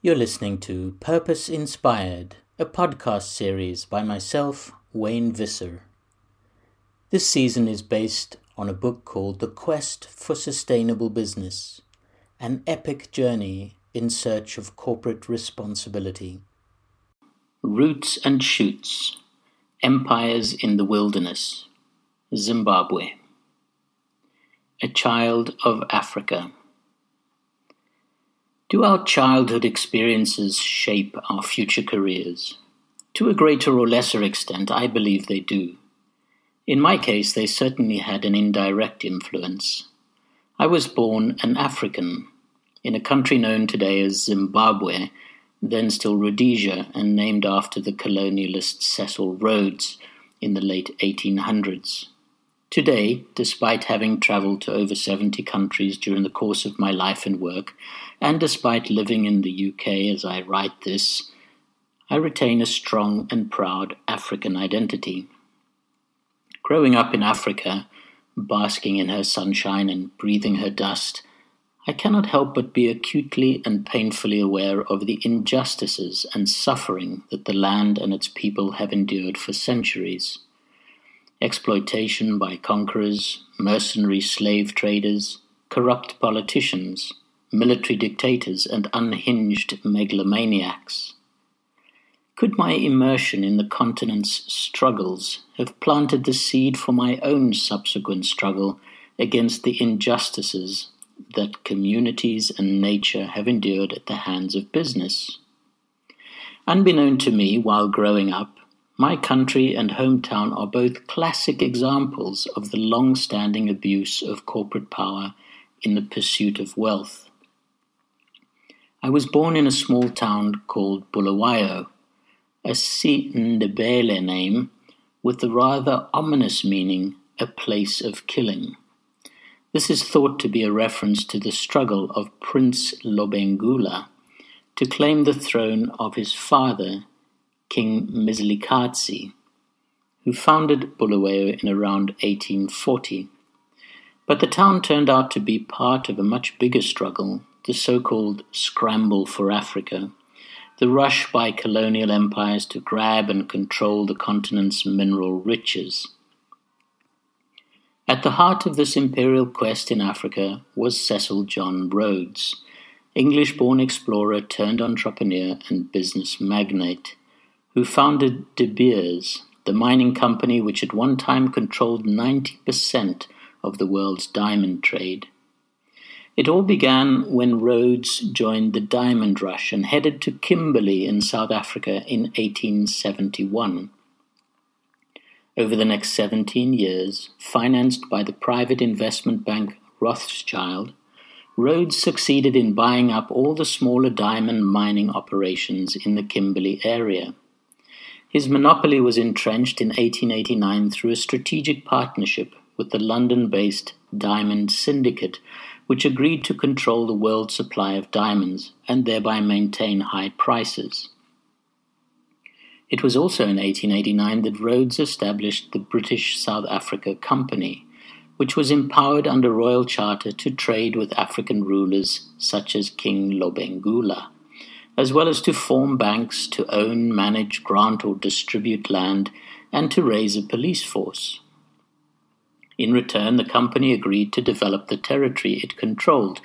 You're listening to Purpose Inspired, a podcast series by myself, Wayne Visser. This season is based on a book called The Quest for Sustainable Business An Epic Journey in Search of Corporate Responsibility. Roots and Shoots Empires in the Wilderness, Zimbabwe. A Child of Africa. Do our childhood experiences shape our future careers? To a greater or lesser extent, I believe they do. In my case, they certainly had an indirect influence. I was born an African in a country known today as Zimbabwe, then still Rhodesia, and named after the colonialist Cecil Rhodes in the late 1800s. Today, despite having traveled to over 70 countries during the course of my life and work, and despite living in the UK as I write this, I retain a strong and proud African identity. Growing up in Africa, basking in her sunshine and breathing her dust, I cannot help but be acutely and painfully aware of the injustices and suffering that the land and its people have endured for centuries exploitation by conquerors, mercenary slave traders, corrupt politicians, military dictators, and unhinged megalomaniacs. Could my immersion in the continent's struggles have planted the seed for my own subsequent struggle against the injustices that communities and nature have endured at the hands of business? Unbeknown to me while growing up, my country and hometown are both classic examples of the long standing abuse of corporate power in the pursuit of wealth. I was born in a small town called Bulawayo, a Si-Ndebele name with the rather ominous meaning a place of killing. This is thought to be a reference to the struggle of Prince Lobengula to claim the throne of his father King Mzilikazi, who founded Bulawayo in around 1840. But the town turned out to be part of a much bigger struggle, the so called Scramble for Africa, the rush by colonial empires to grab and control the continent's mineral riches. At the heart of this imperial quest in Africa was Cecil John Rhodes, English born explorer turned entrepreneur and business magnate who founded De Beers, the mining company which at one time controlled 90% of the world's diamond trade. It all began when Rhodes joined the diamond rush and headed to Kimberley in South Africa in 1871. Over the next 17 years, financed by the private investment bank Rothschild, Rhodes succeeded in buying up all the smaller diamond mining operations in the Kimberley area. His monopoly was entrenched in 1889 through a strategic partnership with the London-based Diamond Syndicate, which agreed to control the world supply of diamonds and thereby maintain high prices. It was also in 1889 that Rhodes established the British South Africa Company, which was empowered under royal charter to trade with African rulers such as King Lobengula as well as to form banks to own, manage, grant, or distribute land, and to raise a police force. In return, the company agreed to develop the territory it controlled,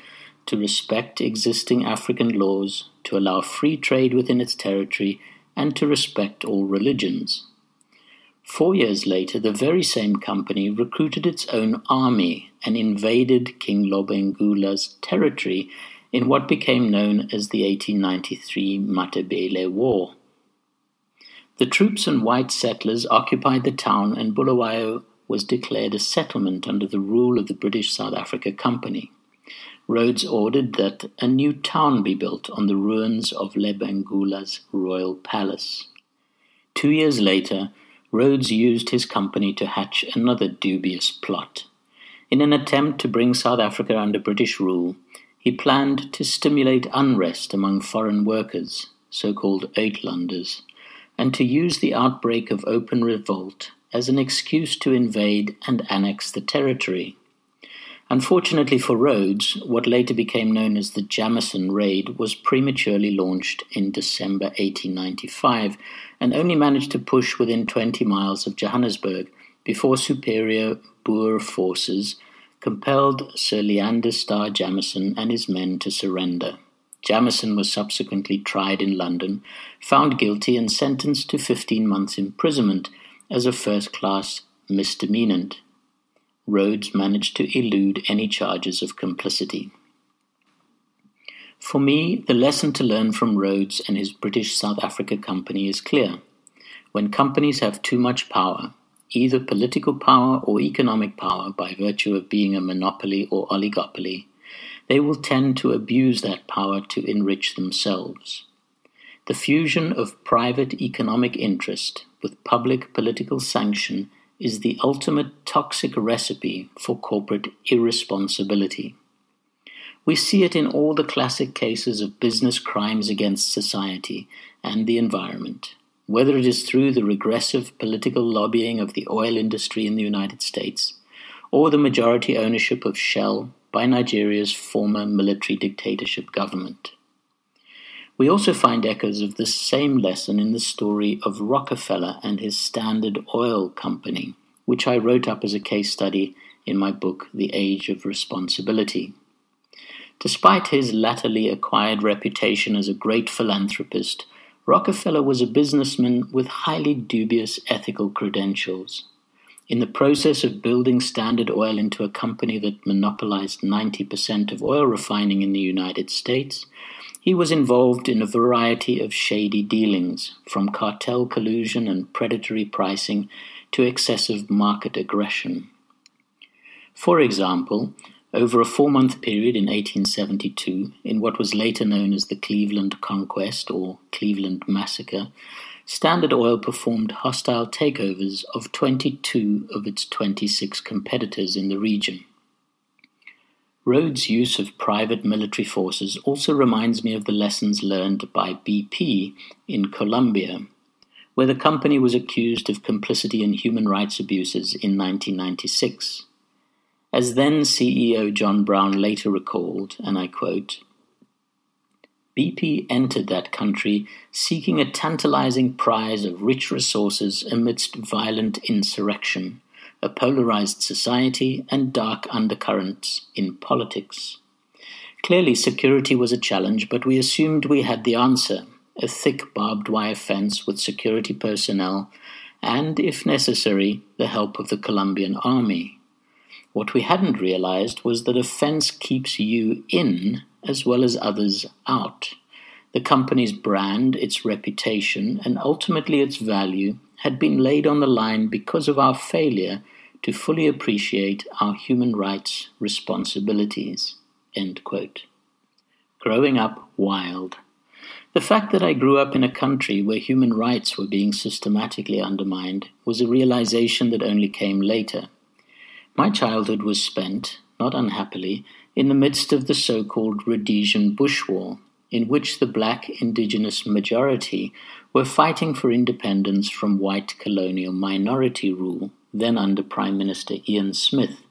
to respect existing African laws, to allow free trade within its territory, and to respect all religions. Four years later, the very same company recruited its own army and invaded King Lobengula's territory in what became known as the 1893 Matabele War. The troops and white settlers occupied the town, and Bulawayo was declared a settlement under the rule of the British South Africa Company. Rhodes ordered that a new town be built on the ruins of Lobengula's royal palace. Two years later, Rhodes used his company to hatch another dubious plot. In an attempt to bring South Africa under British rule, he planned to stimulate unrest among foreign workers, so called Uitlanders, and to use the outbreak of open revolt as an excuse to invade and annex the territory. Unfortunately for Rhodes, what later became known as the Jameson Raid was prematurely launched in December 1895 and only managed to push within 20 miles of Johannesburg before superior Boer forces compelled Sir Leander Starr Jameson and his men to surrender. Jameson was subsequently tried in London, found guilty, and sentenced to 15 months' imprisonment as a first class misdemeanant. Rhodes managed to elude any charges of complicity. For me, the lesson to learn from Rhodes and his British South Africa Company is clear. When companies have too much power, either political power or economic power by virtue of being a monopoly or oligopoly, they will tend to abuse that power to enrich themselves. The fusion of private economic interest with public political sanction is the ultimate toxic recipe for corporate irresponsibility. We see it in all the classic cases of business crimes against society and the environment, whether it is through the regressive political lobbying of the oil industry in the United States or the majority ownership of Shell by Nigeria's former military dictatorship government. We also find echoes of this same lesson in the story of Rockefeller and his Standard Oil Company, which I wrote up as a case study in my book, The Age of Responsibility. Despite his latterly acquired reputation as a great philanthropist, Rockefeller was a businessman with highly dubious ethical credentials. In the process of building Standard Oil into a company that monopolized 90% of oil refining in the United States, he was involved in a variety of shady dealings, from cartel collusion and predatory pricing to excessive market aggression. For example, over a four month period in 1872, in what was later known as the Cleveland Conquest or Cleveland Massacre, Standard Oil performed hostile takeovers of 22 of its 26 competitors in the region. Rhodes' use of private military forces also reminds me of the lessons learned by BP in Colombia, where the company was accused of complicity in human rights abuses in 1996. As then CEO John Browne later recalled, and I quote, BP entered that country seeking a tantalizing prize of rich resources amidst violent insurrection, a polarized society, and dark undercurrents in politics. Clearly, security was a challenge, but we assumed we had the answer a thick barbed wire fence with security personnel, and, if necessary, the help of the Colombian army. What we hadn't realized was that a fence keeps you in as well as others out. The company's brand, its reputation, and ultimately its value had been laid on the line because of our failure to fully appreciate our human rights responsibilities. Growing up wild. The fact that I grew up in a country where human rights were being systematically undermined was a realization that only came later. My childhood was spent, not unhappily, in the midst of the so called Rhodesian Bush War, in which the black indigenous majority were fighting for independence from white colonial minority rule, then under Prime Minister Ian Smith.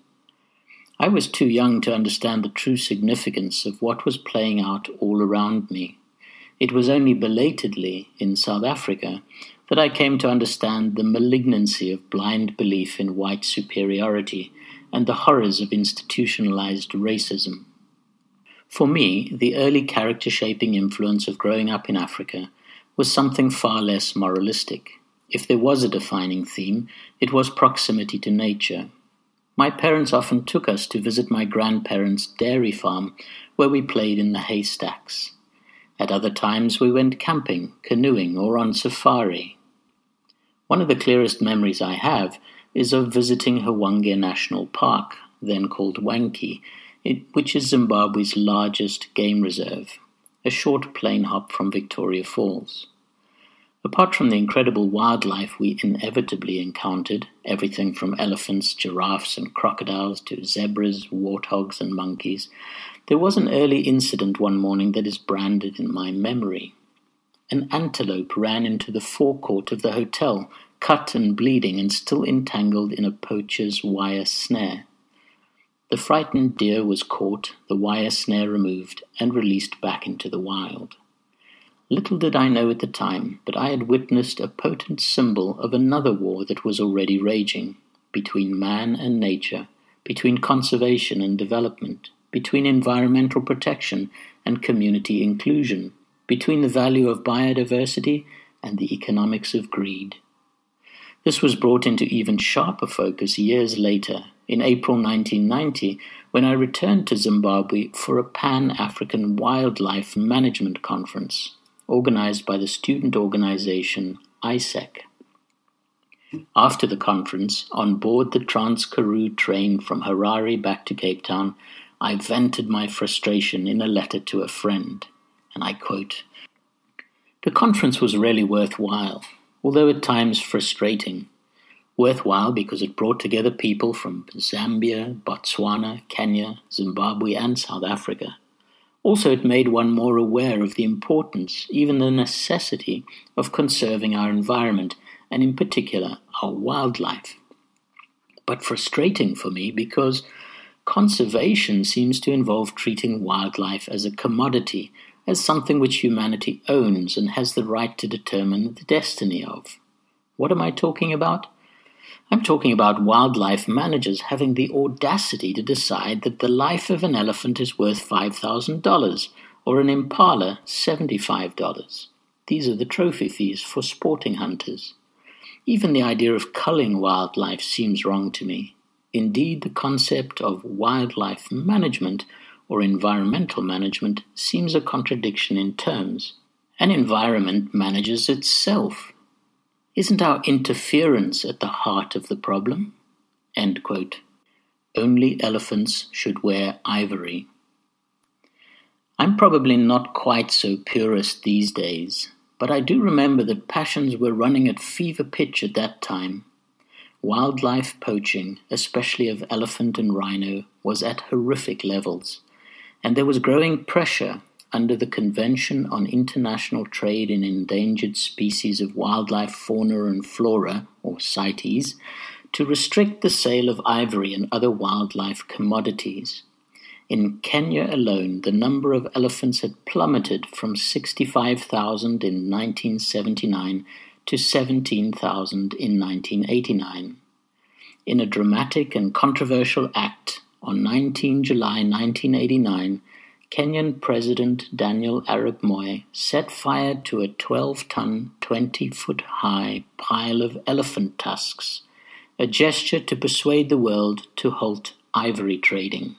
I was too young to understand the true significance of what was playing out all around me. It was only belatedly, in South Africa, that I came to understand the malignancy of blind belief in white superiority and the horrors of institutionalized racism. For me, the early character shaping influence of growing up in Africa was something far less moralistic. If there was a defining theme, it was proximity to nature. My parents often took us to visit my grandparents' dairy farm, where we played in the haystacks. At other times, we went camping, canoeing, or on safari. One of the clearest memories I have is of visiting Hwange National Park, then called Wankie, which is Zimbabwe's largest game reserve, a short plane hop from Victoria Falls. Apart from the incredible wildlife we inevitably encountered, everything from elephants, giraffes, and crocodiles to zebras, warthogs, and monkeys, there was an early incident one morning that is branded in my memory. An antelope ran into the forecourt of the hotel, cut and bleeding and still entangled in a poacher's wire snare. the frightened deer was caught, the wire snare removed, and released back into the wild. Little did I know at the time, but I had witnessed a potent symbol of another war that was already raging between man and nature, between conservation and development, between environmental protection and community inclusion, between the value of biodiversity and the economics of greed. This was brought into even sharper focus years later, in April 1990, when I returned to Zimbabwe for a Pan African Wildlife Management Conference organized by the student organization AIESEC. After the conference, on board the Trans Karoo train from Harare back to Cape Town, I vented my frustration in a letter to a friend, and I quote The conference was really worthwhile, although at times frustrating. Worthwhile because it brought together people from Zambia, Botswana, Kenya, Zimbabwe, and South Africa. Also, it made one more aware of the importance, even the necessity, of conserving our environment, and in particular, our wildlife. But frustrating for me because conservation seems to involve treating wildlife as a commodity, as something which humanity owns and has the right to determine the destiny of. What am I talking about? I'm talking about wildlife managers having the audacity to decide that the life of an elephant is worth $5,000 or an impala $75. These are the trophy fees for sporting hunters. Even the idea of culling wildlife seems wrong to me. Indeed, the concept of wildlife management or environmental management seems a contradiction in terms. An environment manages itself. Isn't our interference at the heart of the problem? Only elephants should wear ivory. I'm probably not quite so purist these days, but I do remember that passions were running at fever pitch at that time. Wildlife poaching, especially of elephant and rhino, was at horrific levels, and there was growing pressure under the Convention on International Trade in Endangered Species of Wildlife, Fauna and Flora, or CITES, to restrict the sale of ivory and other wildlife commodities. In Kenya alone, the number of elephants had plummeted from 65,000 in 1979 to 17,000 in 1989. In a dramatic and controversial act on 19 July 1989, Kenyan President Daniel Arap Moi set fire to a 12 ton, 20 foot high pile of elephant tusks, a gesture to persuade the world to halt ivory trading.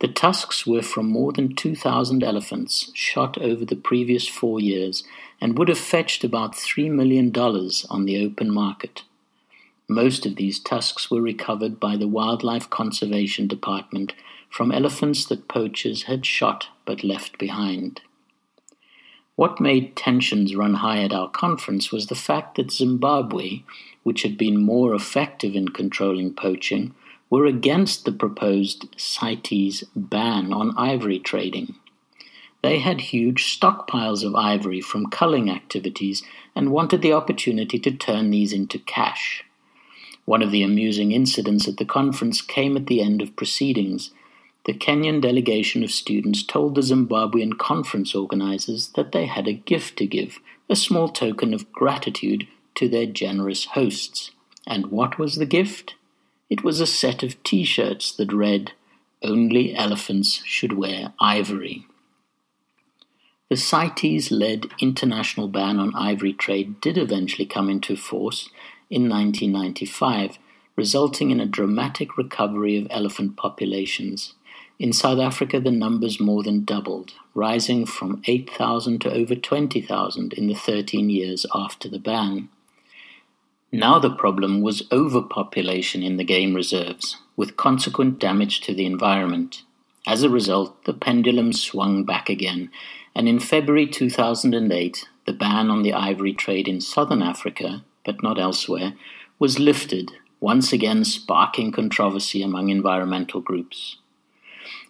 The tusks were from more than 2,000 elephants shot over the previous four years and would have fetched about $3 million on the open market. Most of these tusks were recovered by the Wildlife Conservation Department from elephants that poachers had shot but left behind. What made tensions run high at our conference was the fact that Zimbabwe, which had been more effective in controlling poaching, were against the proposed CITES ban on ivory trading. They had huge stockpiles of ivory from culling activities and wanted the opportunity to turn these into cash. One of the amusing incidents at the conference came at the end of proceedings the Kenyan delegation of students told the Zimbabwean conference organizers that they had a gift to give, a small token of gratitude to their generous hosts. And what was the gift? It was a set of t shirts that read, Only elephants should wear ivory. The CITES led international ban on ivory trade did eventually come into force in 1995, resulting in a dramatic recovery of elephant populations. In South Africa, the numbers more than doubled, rising from 8,000 to over 20,000 in the 13 years after the ban. Now the problem was overpopulation in the game reserves, with consequent damage to the environment. As a result, the pendulum swung back again, and in February 2008, the ban on the ivory trade in southern Africa, but not elsewhere, was lifted, once again sparking controversy among environmental groups.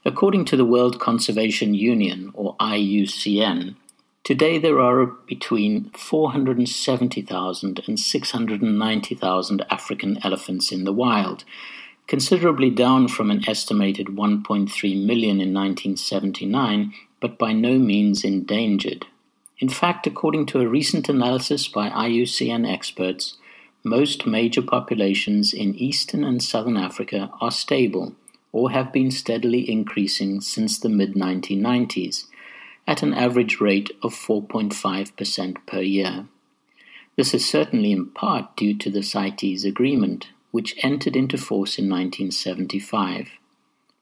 According to the World Conservation Union, or IUCN, today there are between 470,000 and 690,000 African elephants in the wild, considerably down from an estimated 1.3 million in 1979, but by no means endangered. In fact, according to a recent analysis by IUCN experts, most major populations in eastern and southern Africa are stable or have been steadily increasing since the mid 1990s, at an average rate of 4.5% per year. This is certainly in part due to the CITES Agreement, which entered into force in 1975.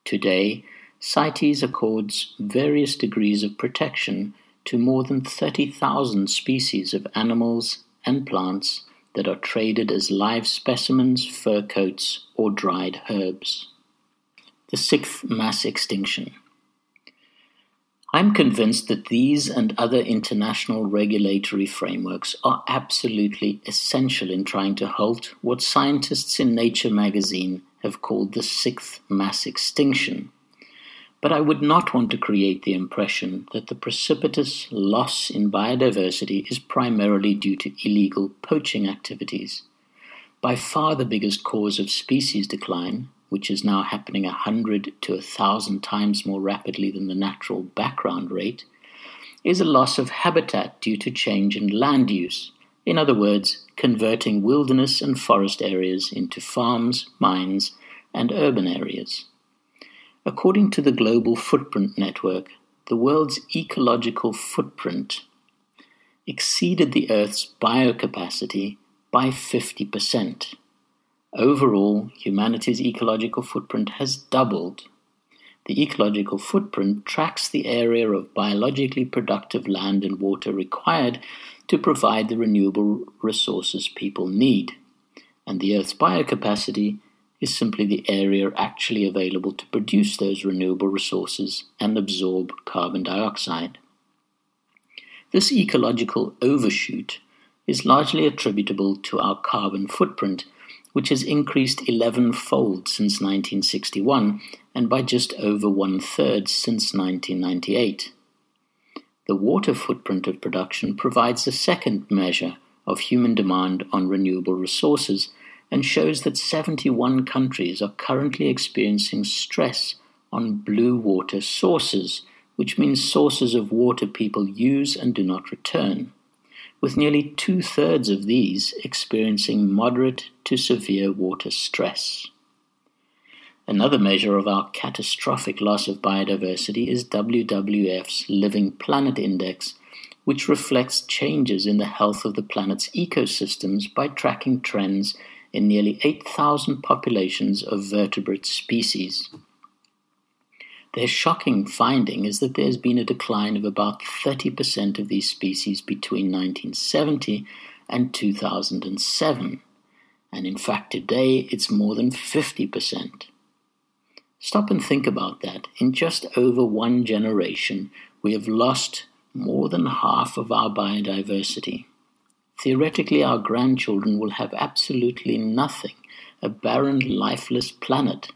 Today, CITES accords various degrees of protection to more than 30,000 species of animals and plants that are traded as live specimens, fur coats, or dried herbs. The sixth mass extinction. I'm convinced that these and other international regulatory frameworks are absolutely essential in trying to halt what scientists in Nature magazine have called the sixth mass extinction. But I would not want to create the impression that the precipitous loss in biodiversity is primarily due to illegal poaching activities. By far the biggest cause of species decline which is now happening a hundred to a thousand times more rapidly than the natural background rate, is a loss of habitat due to change in land use. In other words, converting wilderness and forest areas into farms, mines, and urban areas. According to the Global Footprint Network, the world's ecological footprint exceeded the Earth's biocapacity by 50%. Overall, humanity's ecological footprint has doubled. The ecological footprint tracks the area of biologically productive land and water required to provide the renewable resources people need. And the Earth's biocapacity is simply the area actually available to produce those renewable resources and absorb carbon dioxide. This ecological overshoot is largely attributable to our carbon footprint which has increased 11 fold since 1961 and by just over one third since 1998. The water footprint of production provides a second measure of human demand on renewable resources and shows that 71 countries are currently experiencing stress on blue water sources, which means sources of water people use and do not return with nearly two thirds of these experiencing moderate to severe water stress. Another measure of our catastrophic loss of biodiversity is WWF's Living Planet Index, which reflects changes in the health of the planet's ecosystems by tracking trends in nearly 8,000 populations of vertebrate species. Their shocking finding is that there's been a decline of about 30% of these species between 1970 and 2007, and in fact today it's more than 50%. Stop and think about that. In just over one generation, we have lost more than half of our biodiversity. Theoretically, our grandchildren will have absolutely nothing, a barren, lifeless planet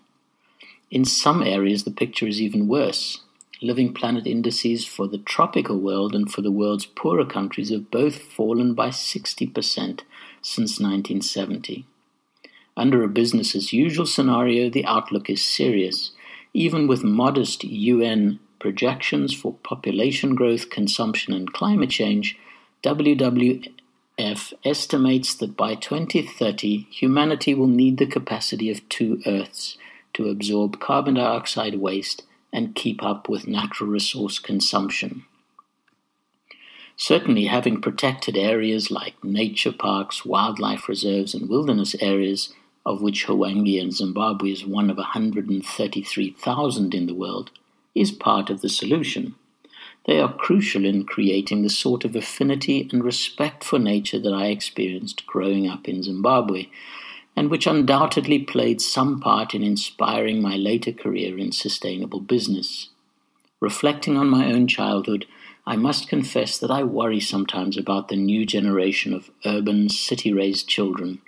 in some areas, the picture is even worse. Living planet indices for the tropical world and for the world's poorer countries have both fallen by 60% since 1970. Under a business as usual scenario, the outlook is serious. Even with modest UN projections for population growth, consumption, and climate change, WWF estimates that by 2030, humanity will need the capacity of two Earths to absorb carbon dioxide waste and keep up with natural resource consumption. Certainly, having protected areas like nature parks, wildlife reserves, and wilderness areas, of which Hwange in Zimbabwe is one of 133,000 in the world, is part of the solution. They are crucial in creating the sort of affinity and respect for nature that I experienced growing up in Zimbabwe, and which undoubtedly played some part in inspiring my later career in sustainable business. Reflecting on my own childhood, I must confess that I worry sometimes about the new generation of urban, city raised children.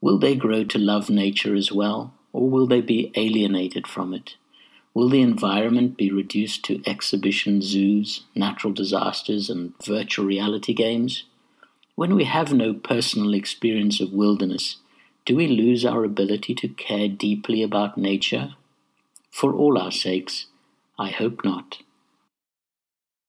Will they grow to love nature as well, or will they be alienated from it? Will the environment be reduced to exhibition zoos, natural disasters, and virtual reality games? When we have no personal experience of wilderness, Do we lose our ability to care deeply about nature? For all our sakes, I hope not.